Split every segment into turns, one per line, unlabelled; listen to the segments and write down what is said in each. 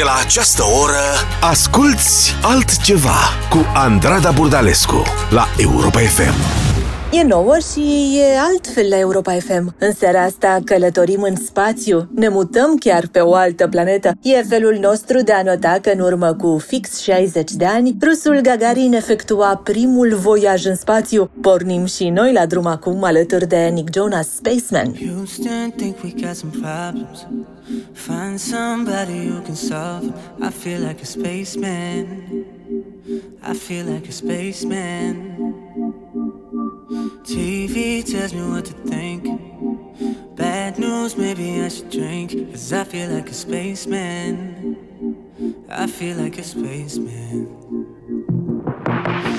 De la această oră, asculți altceva cu Andrada Burdalescu la Europa FM.
E nouă și e altfel la Europa FM. În seara asta călătorim în spațiu, ne mutăm chiar pe o altă planetă. E felul nostru de a nota că în urmă cu fix 60 de ani, rusul Gagarin efectua primul voiaj în spațiu. Pornim și noi la drum acum alături de Nick Jonas, Spaceman. Houston, think we got some problems. Find somebody who can solve them. I feel like a spaceman. I feel like a spaceman. TV tells me what to think. Bad news, maybe I should drink. Cause I feel like a spaceman. I feel like a spaceman.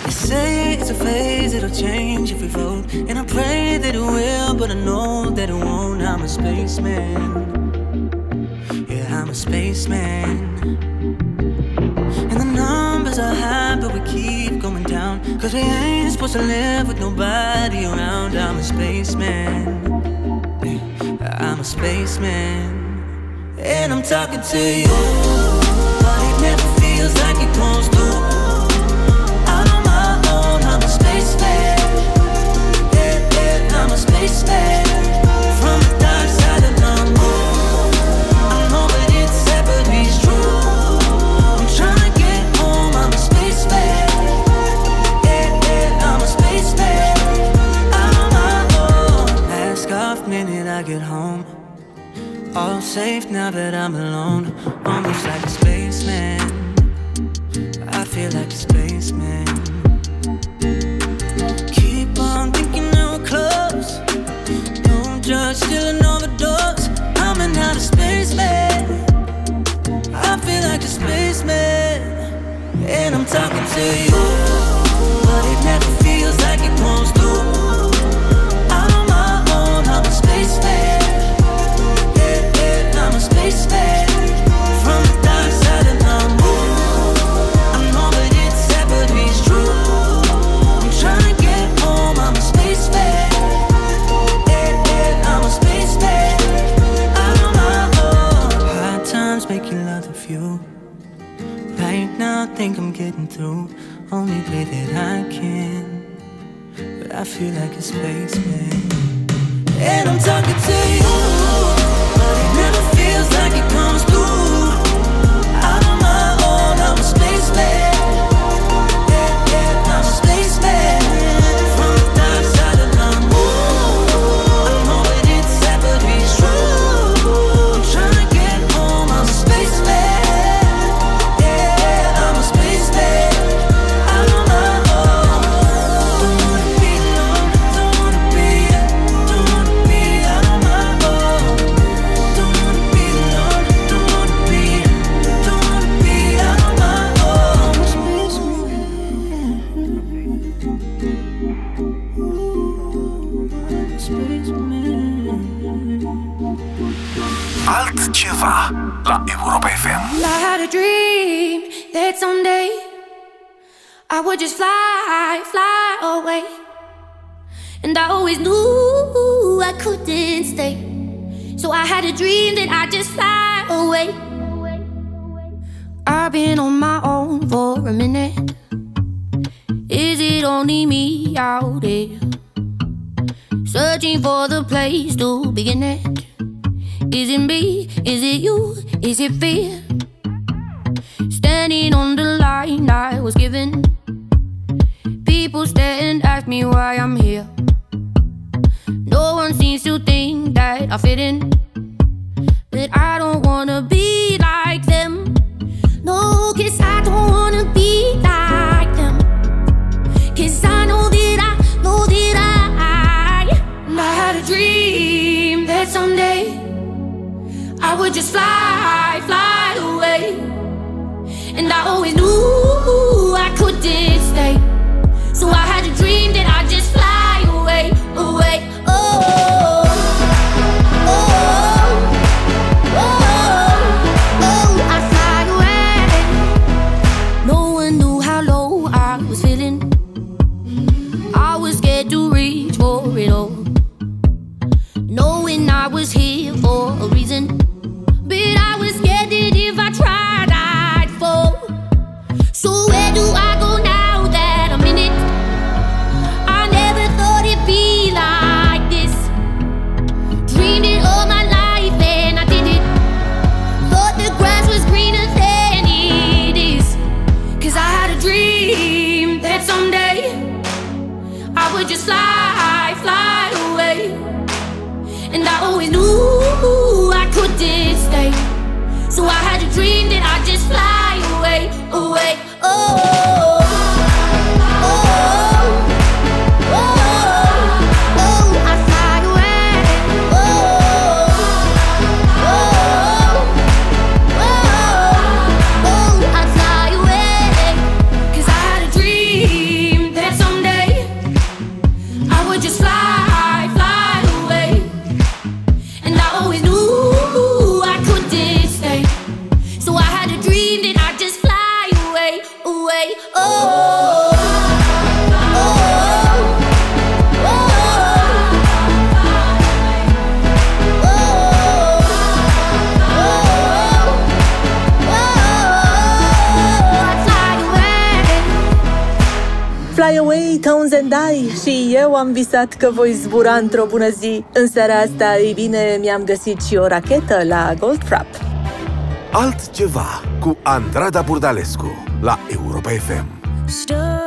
They say it's a phase, it'll change if we vote. And I pray that it will, but I know that it won't. I'm a spaceman. Yeah, I'm a spaceman. And the numbers are high, but we keep going down. Cause we ain't supposed to live with nobody around. I'm a spaceman. I'm a spaceman. And I'm talking to you. But it never feels like it my own, I'm a spaceman. Yeah, yeah, I'm a spaceman. All safe now that I'm alone, almost like that
someday I would just fly, fly away. And I always knew I couldn't stay. So I had a dream that I'd just fly away. I've been on my own for a minute. Is it only me out there? Searching for the place to begin it. Is it me? Is it you? Is it fear? Standing on the line I was given. People stare and ask me why I'm here. No one seems to think that I fit in. But I don't wanna be like them. No, cause I don't wanna be like them. Cause I know that I know that I, I had a dream that someday. I would just fly. And I always knew I couldn't stay. So I had a dream just fly, fly away. And I always knew I couldn't stay. So I had a dream that I just fly away, away.
Eu am visat că voi zbura într-o bună zi. În seara asta, ei bine, mi-am găsit și o rachetă la Goldfrapp.
Altceva cu Andrada Burdalescu la Europa FM. Stă-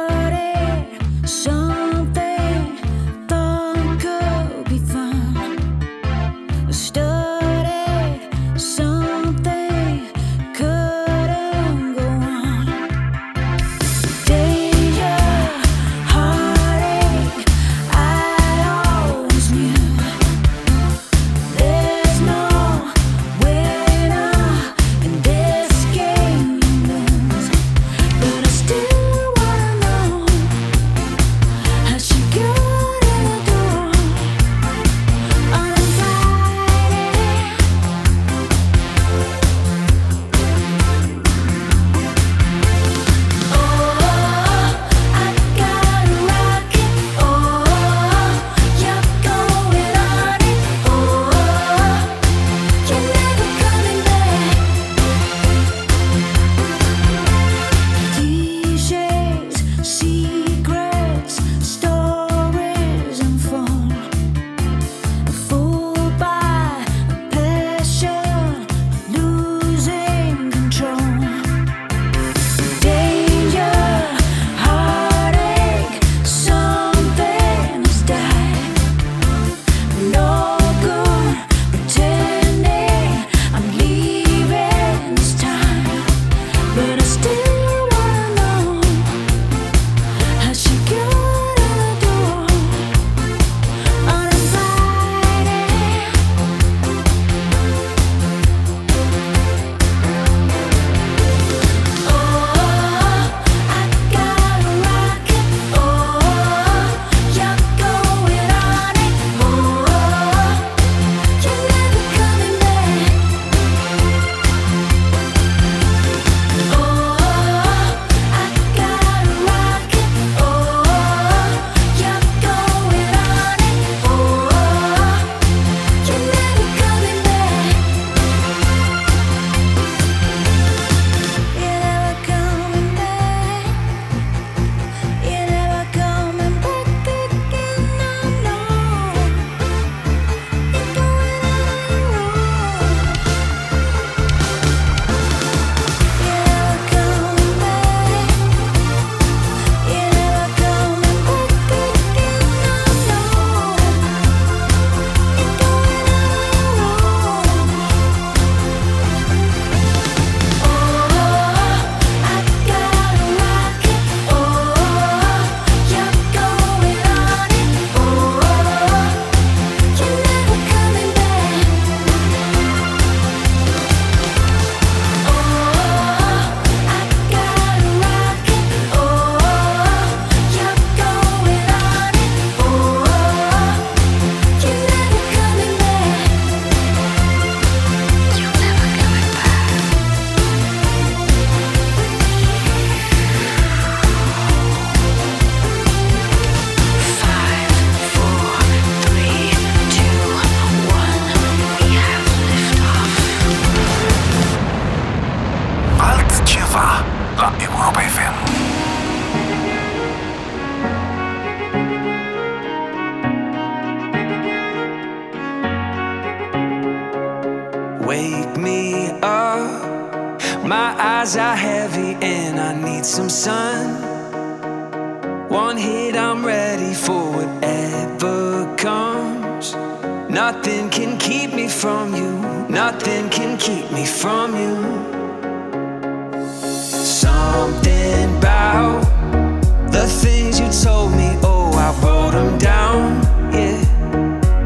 things you told me. Oh, I wrote them down. Yeah,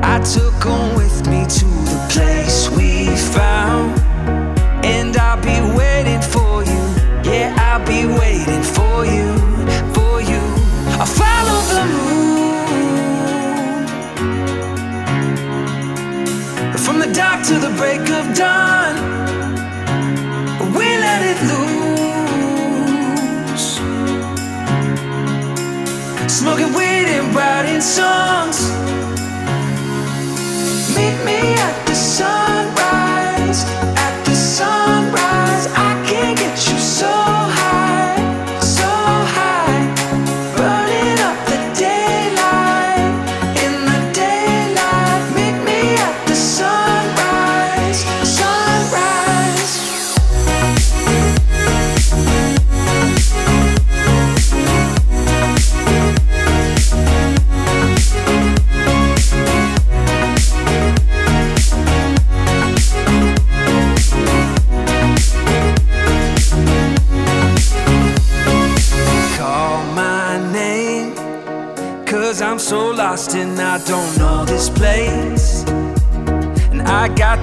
I took them with me to the place we found, and I'll be waiting for you. Yeah, I'll be waiting for you, for you. I follow the moon from the dark to the break of dawn. We let it loose, smoking weed and writing songs. Meet me at the sunrise,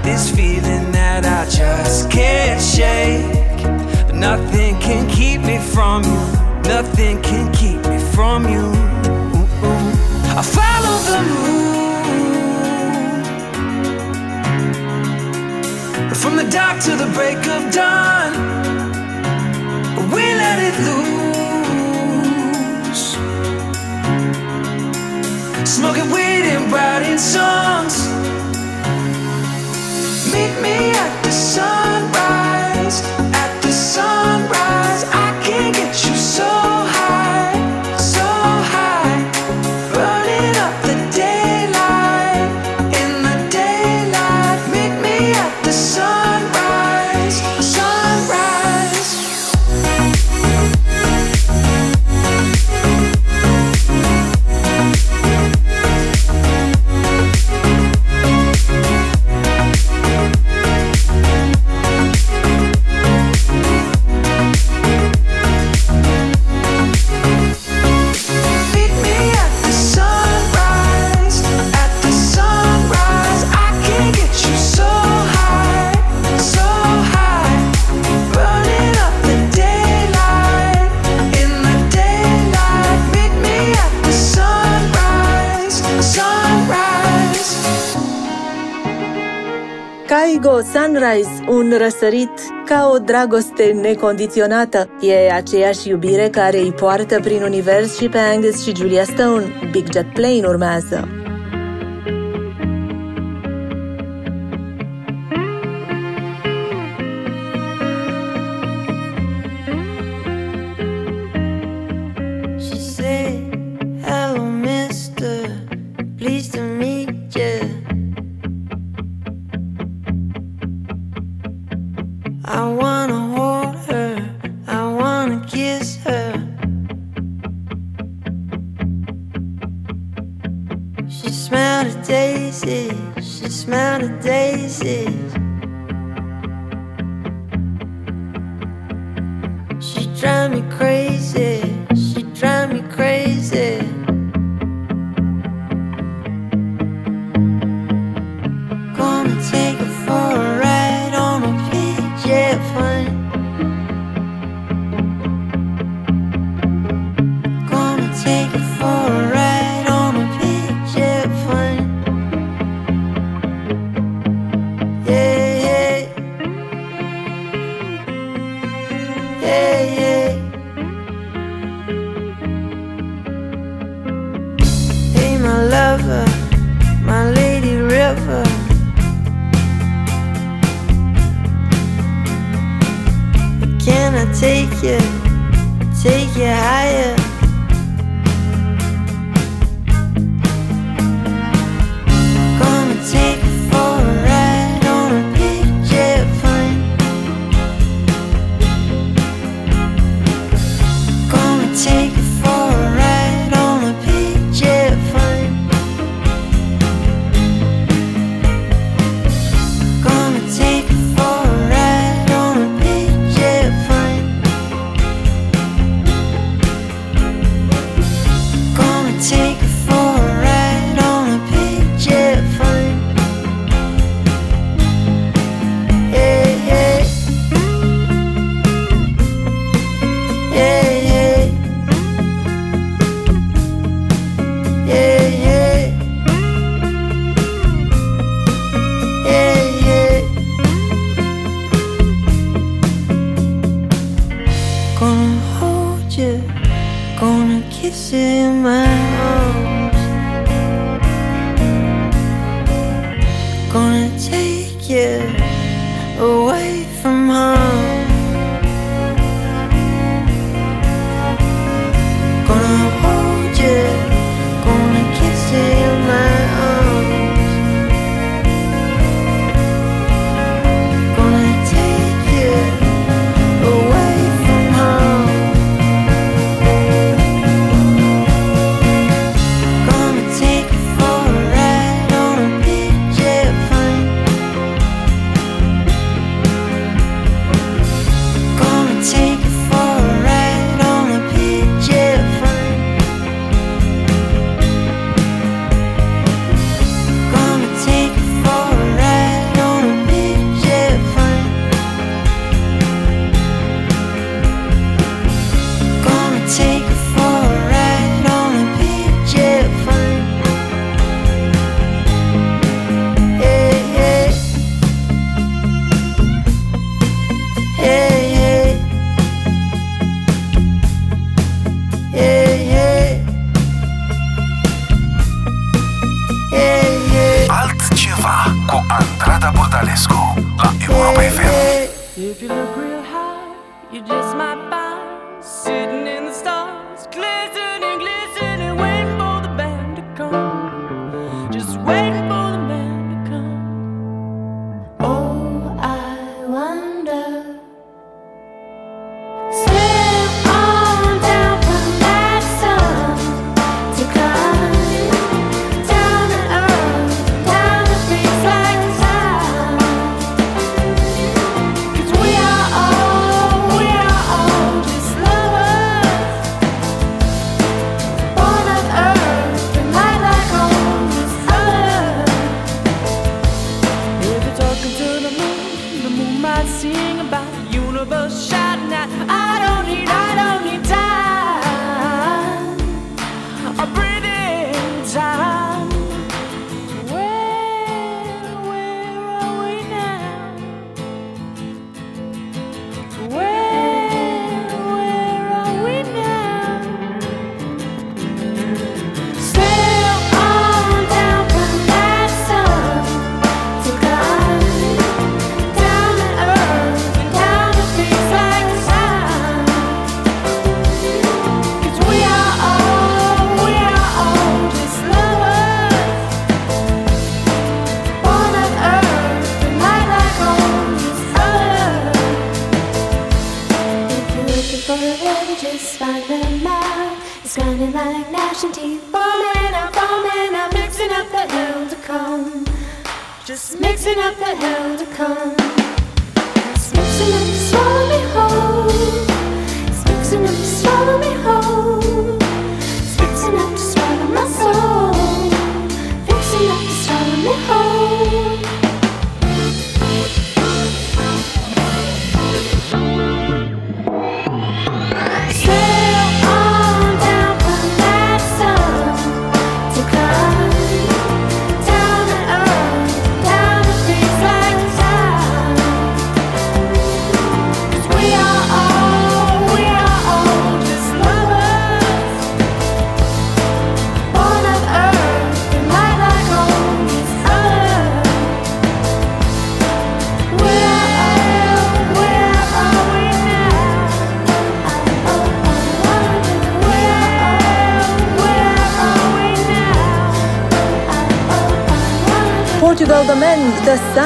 this feeling that I just can't shake. But nothing can keep me from you, nothing can keep me from you. Ooh-ooh. I follow the moon from the dark to the break of dawn. We let it loose. Smoking weed and writing songs.
Răsărit ca o dragoste necondiționată. E aceeași iubire care îi poartă prin univers și pe Angus și Julia Stone. Big Jet Plane urmează.
She smelled a daisy. She smelled a daisy. She drive me crazy. She drive me crazy.
just waiting for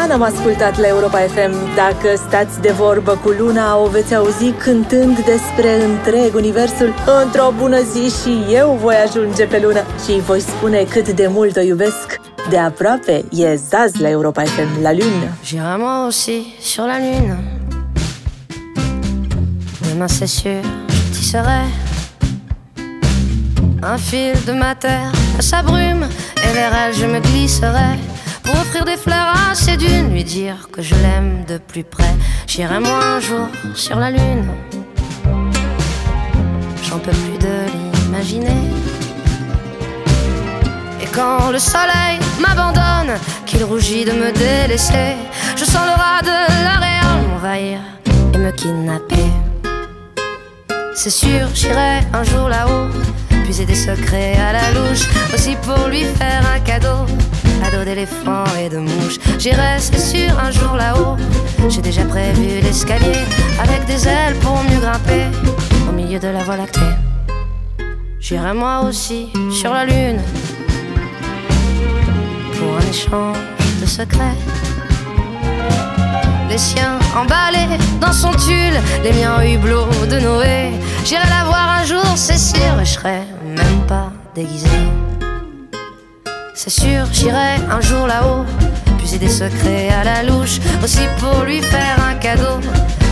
an am ascultat la Europa FM. Dacă stați de vorbă cu Luna, o veți auzi cântând despre întreg universul. Într-o bună zi și eu voi ajunge pe Luna și voi spune cât de mult o iubesc. De aproape e Zaz la Europa FM, la Luna.
J'irai aussi sur la Lune. Demain c'est sûr, t'y serai. Un fil de ma terre, sa brume, et vers elle je me glisserai. offrir des fleurs à ses dunes, lui dire que je l'aime de plus près. J'irai moi un jour sur la lune. J'en peux plus de l'imaginer. Et quand le soleil m'abandonne, qu'il rougit de me délaisser, je sens le rat de l'arrière m'envahir et me kidnapper. C'est sûr, j'irai un jour là-haut puiser des secrets à la louche, aussi pour lui faire un cadeau. À dos d'éléphant et de mouche, j'irai, c'est sûr, un jour là-haut. J'ai déjà prévu l'escalier avec des ailes pour mieux grimper au milieu de la voie lactée. J'irai moi aussi sur la lune pour un échange de secrets. Les siens emballés dans son tulle, les miens au hublot de Noé. J'irai la voir un jour, c'est sûr, je serai C'est sûr, j'irai un jour là-haut, puiser des secrets à la louche, aussi pour lui faire un cadeau.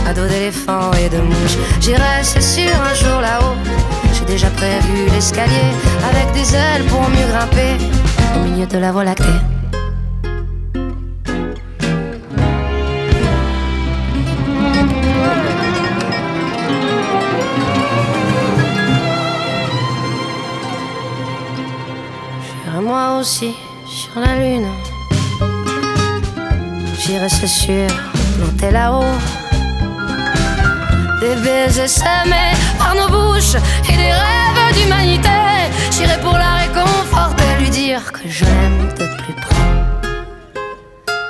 À dos d'éléphant et de mouche, j'irai, c'est sûr, un jour là-haut. J'ai déjà prévu l'escalier avec des ailes pour mieux grimper au milieu de la voie lactée. Aussi sur la lune. J'irai, c'est sûr, planter là-haut. Des baisers semés par nos bouches et des rêves d'humanité. J'irai pour la réconforter, lui dire que je l'aime de plus près.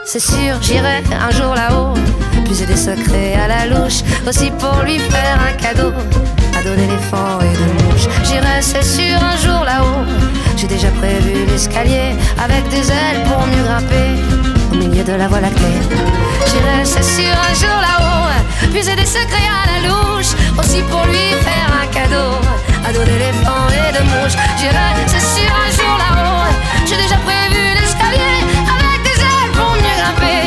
C'est sûr, j'irai un jour là-haut, puiser des secrets à la louche, aussi pour lui faire un cadeau. À dos d'éléphant et de mouche. J'irai, c'est sûr, un jour là-haut. J'ai déjà prévu l'escalier avec des ailes pour mieux grimper au milieu de la voie lactée. J'irai, c'est sûr, un jour là-haut, puiser des secrets à la louche, aussi pour lui faire un cadeau. À dos d'éléphant et de mouche. J'irai, c'est sûr, un jour là-haut. J'ai déjà prévu l'escalier avec des ailes pour mieux grimper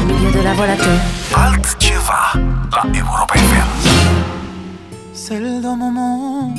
au milieu de la voie lactée.
Altceva la Europa FM.
Seul dans mon monde,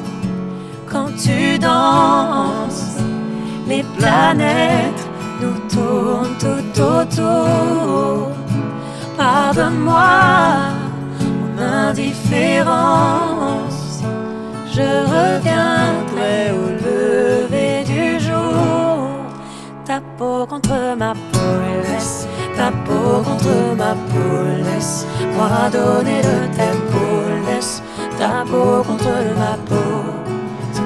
quand tu danses, les planètes nous tournent tout autour. Pardonne-moi mon indifférence. Je reviendrai au lever du jour. Ta peau contre ma peau, laisse ta peau contre ma peau, laisse-moi donner le tempo, laisse ta peau contre ma peau.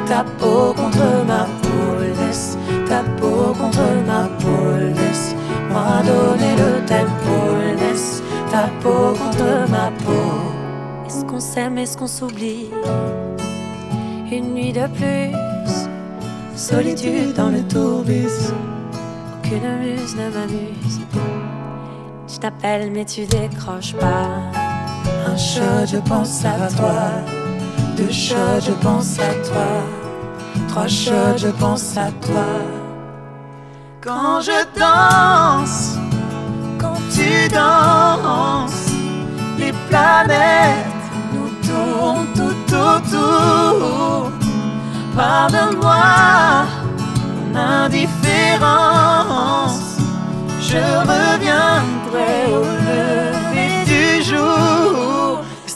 Ta peau contre ma peau, laisse ta peau contre ma peau, laisse-moi donner le tempo, laisse ta peau contre ma peau. Est-ce qu'on s'aime, est-ce qu'on s'oublie? Une nuit de plus, solitude dans le tourbus. Aucune muse ne m'amuse. Je t'appelle, mais tu décroches pas.
Un shot, je pense à toi. Deux shots, je pense à toi. Trois shots, je pense à toi. Quand je danse, quand tu danses, les planètes nous tournent tout autour. Pardonne-moi mon indifférence. Je reviendrai au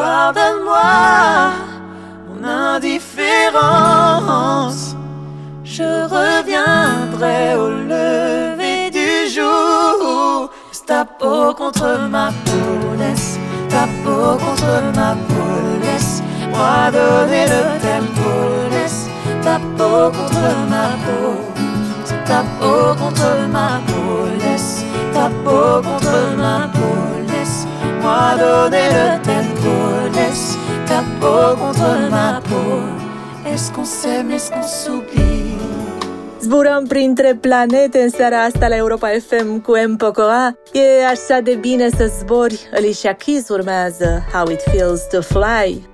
Pardonne-moi mon indifférence. Je reviendrai au lever du jour. Ta peau contre ma peau, laisse ta peau contre ma peau, laisse-moi donner le tempo, laisse ta peau contre ma peau, ta peau contre ma peau, laisse ta peau contre ma peau, laisse-moi donner le tempo, Est-ce qu'on s'aime, est-ce qu'on s'oublie?
Zburăm printre planete în seara asta la Europa FM cu M. Pocoa. E așa de bine să zbori. Alicia Keys urmează How It Feels to Fly.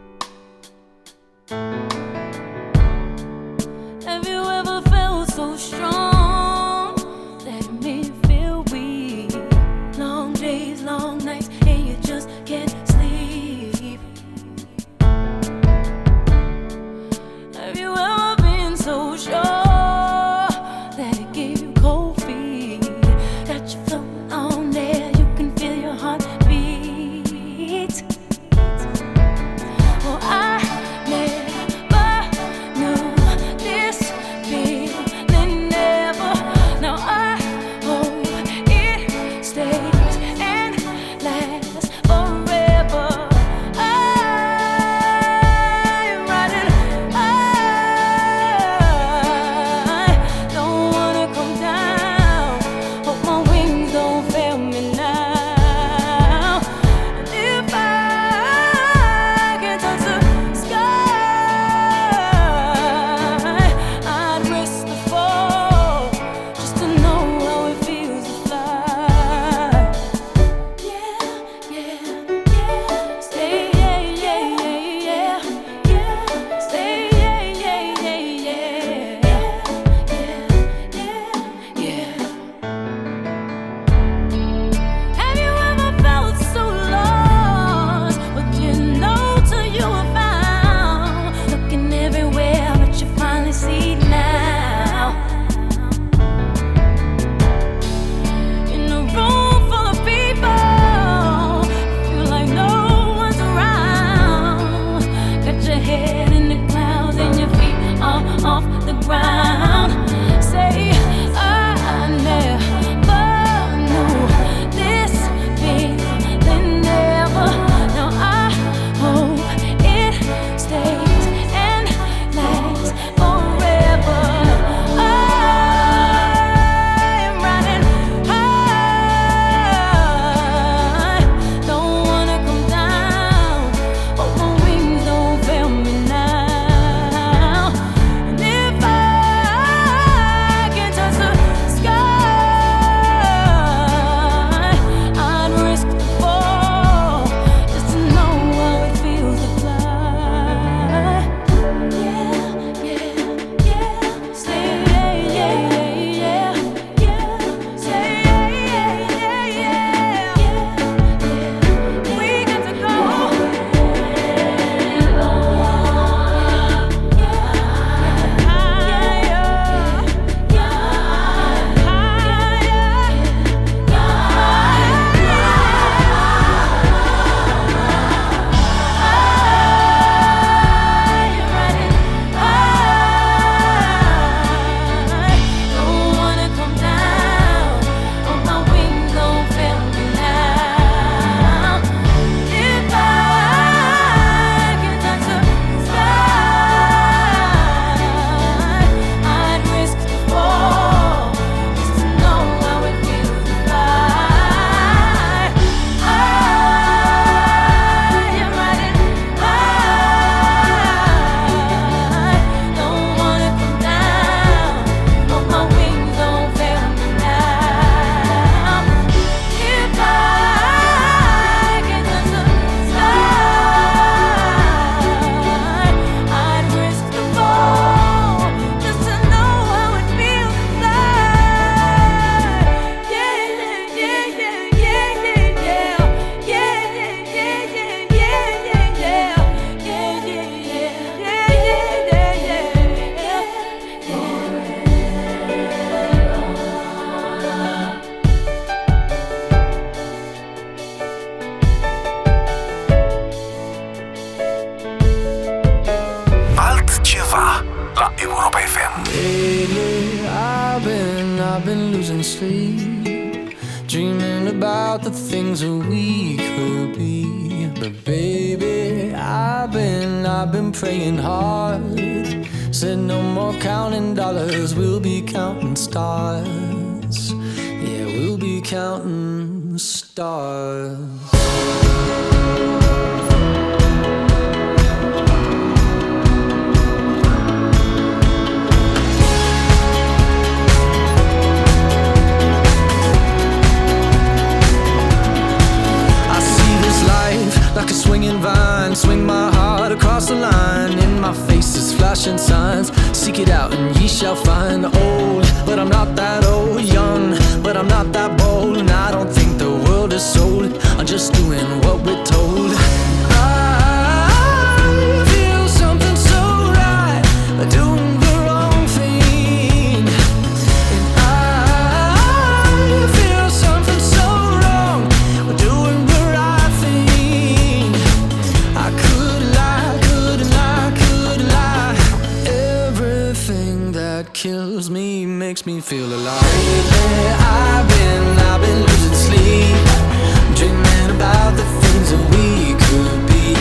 flashing signs. Seek it out and ye shall find. Old, but I'm not that old. Young, but I'm not that bold. And I don't think the world is sold. I'm just doing what we're told. makes me feel alive. Baby, I've been, I've been losing sleep, dreaming about the things that we could be.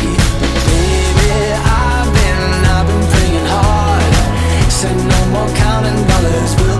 Baby, I've been, I've been praying hard, said no more counting dollars.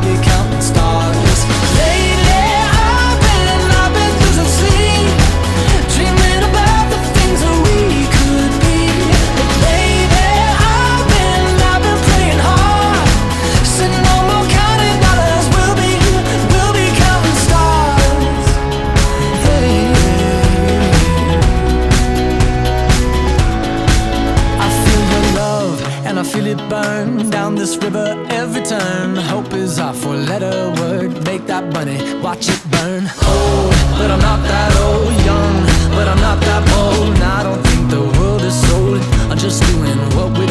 this river every turn. Hope is our four-letter word. Make that bunny, watch it burn. Old, but I'm not that old. Young, but I'm not that bold. And I don't think the world is sold. I'm just doing what we're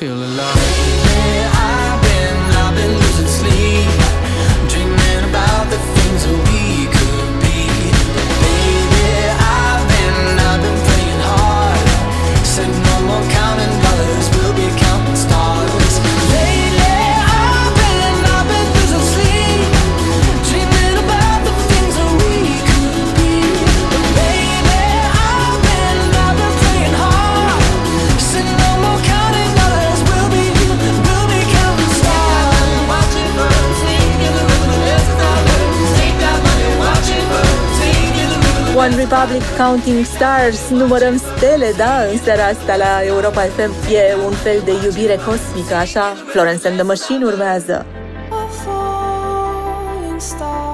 feel Counting Stars,
numărăm stele, da, în seara asta la Europa FM. E un fel de iubire cosmică, așa? Florence and the Machine urmează.
A star.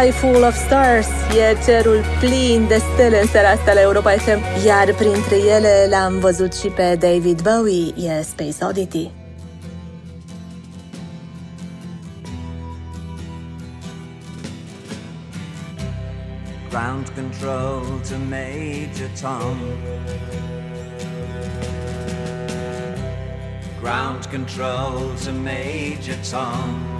Sky Full of Stars
e cerul plin de stele în seara asta la Europa FM, iar printre ele l-am văzut și pe David Bowie, e Space Oddity.
Ground control to Major Tom. Ground control to Major Tom.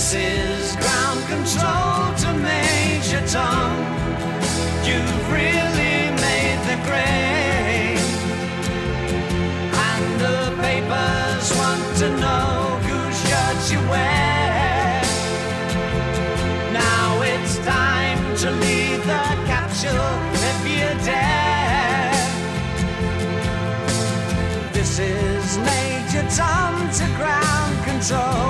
This is ground control to Major Tom. You've really made the grade. And the papers want to know whose shirts you wear. Now it's time to leave the capsule if you dare. This is Major Tom to ground control.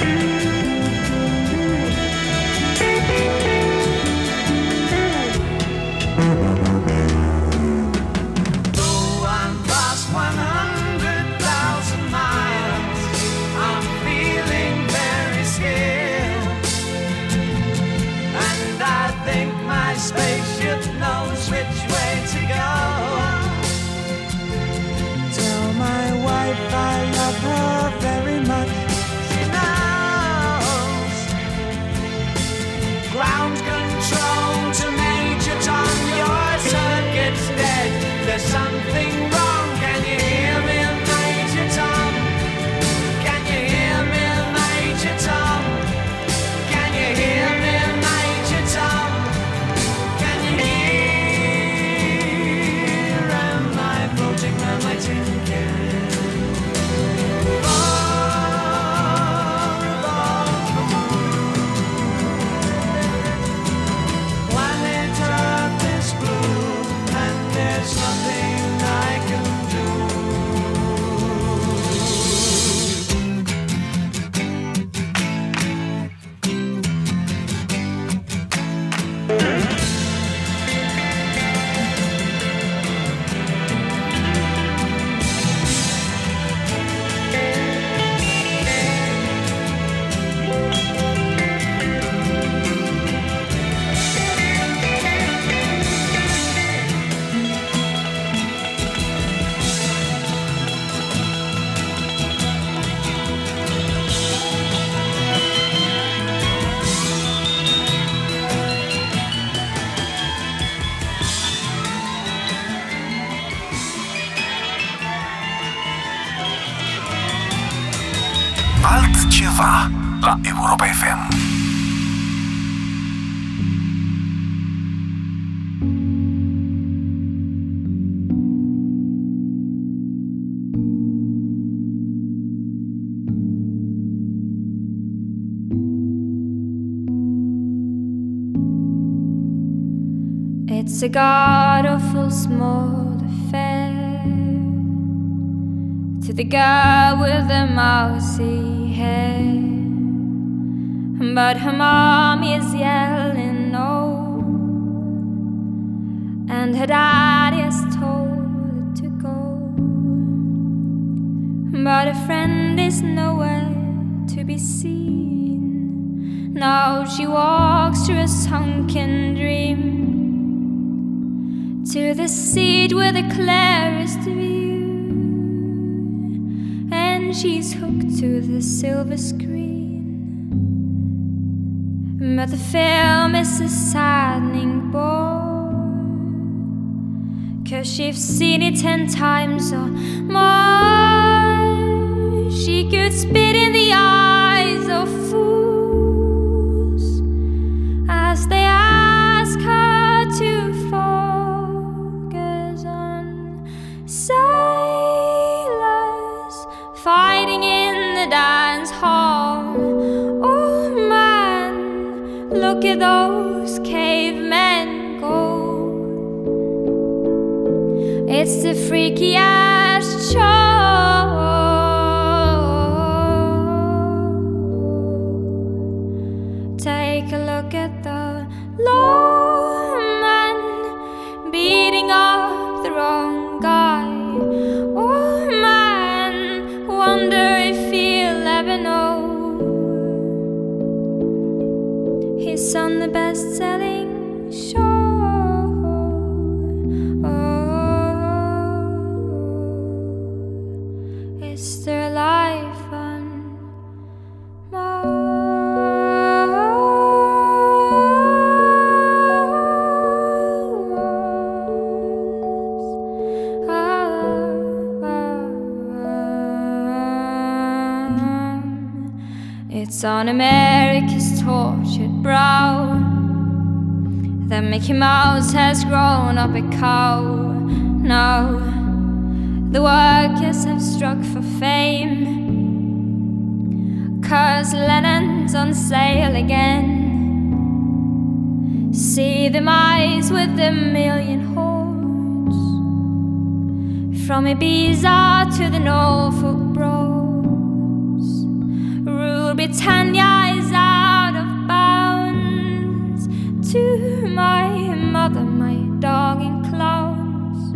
Though
Europa FM.
It's a god awful small affair to the girl with the mousy hair. But her mom is yelling no, and her dad is told to go. But a friend is nowhere to be seen. Now she walks through a sunken dream to the seat with the clearest view, and she's hooked to the silver screen. But the film is a saddening bore, cause she's seen it ten times or more. She could spit in the eyes of fools look at those cavemen go. It's the freakiest show. America's tortured brow that Mickey Mouse has grown up a cow. Now the workers have struck for fame. Cause Lennon's on sale again. See the mice with the million hordes from Ibiza to the Norfolk Britannia is out of bounds to my mother, my dog, and clowns.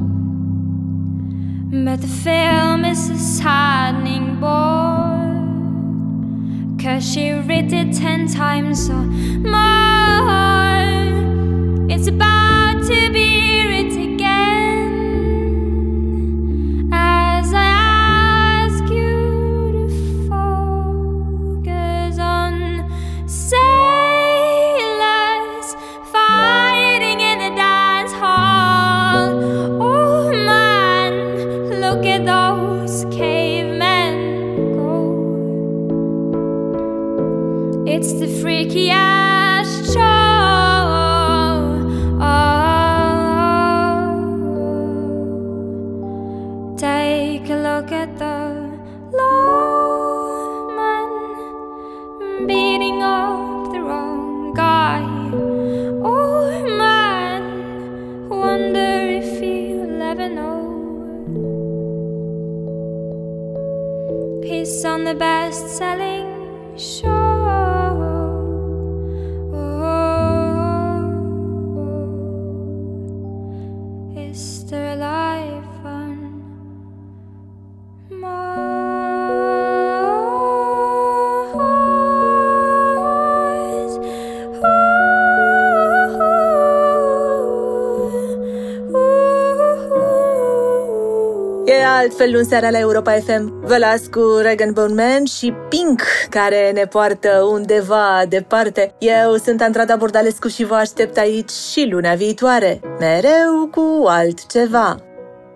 But the film is a saddening bore. Cause she read it ten times or more.
Altfel luni seara la Europa FM. Vă las cu Regan Bone Man și Pink, care ne poartă undeva departe. Eu sunt Andrada Bordalescu și vă aștept aici și luna viitoare. Mereu cu altceva.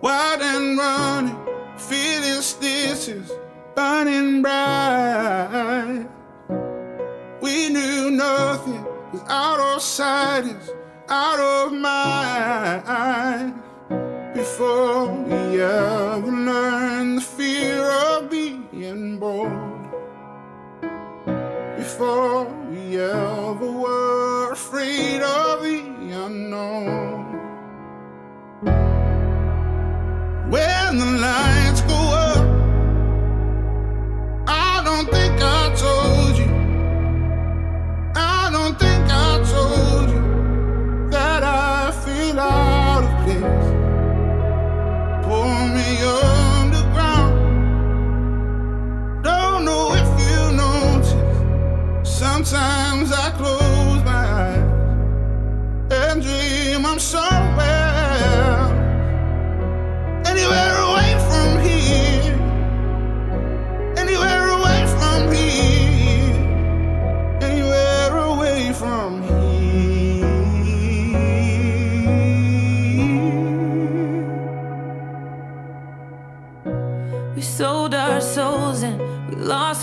Wild and running, feeling stitches, burning bright. We knew nothing was out of sight, is out of mind. Before we ever learned the fear of being bold. Before we ever were afraid of the unknown.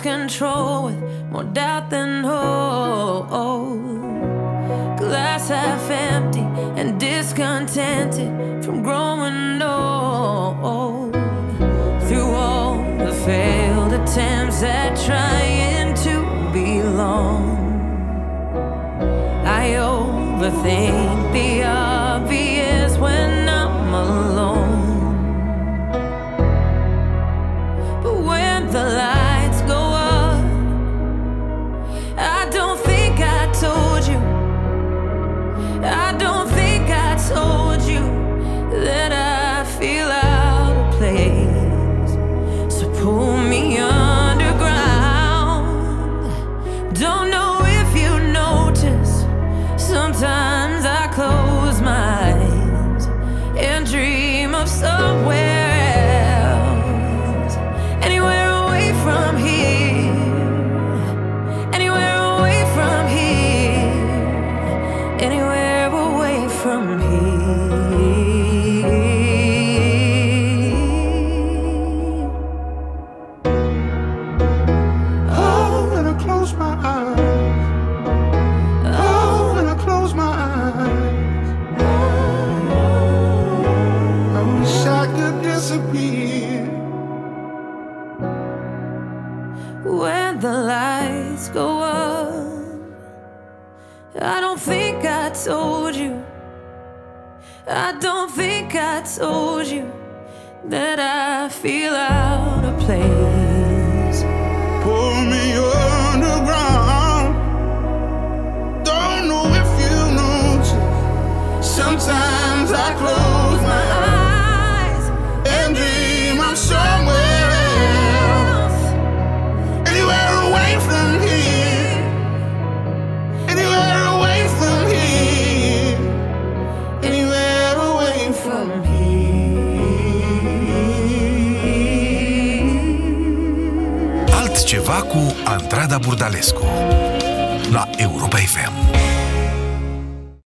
control with more doubt than hope. Glass half empty and discontented from growing old. Through all the failed attempts at trying to belong, I overthink the odds. told you that I feel out of place. Pull me underground. Don't know if you notice. Sometimes I close.
Andrada Burdalescu la Europa FM.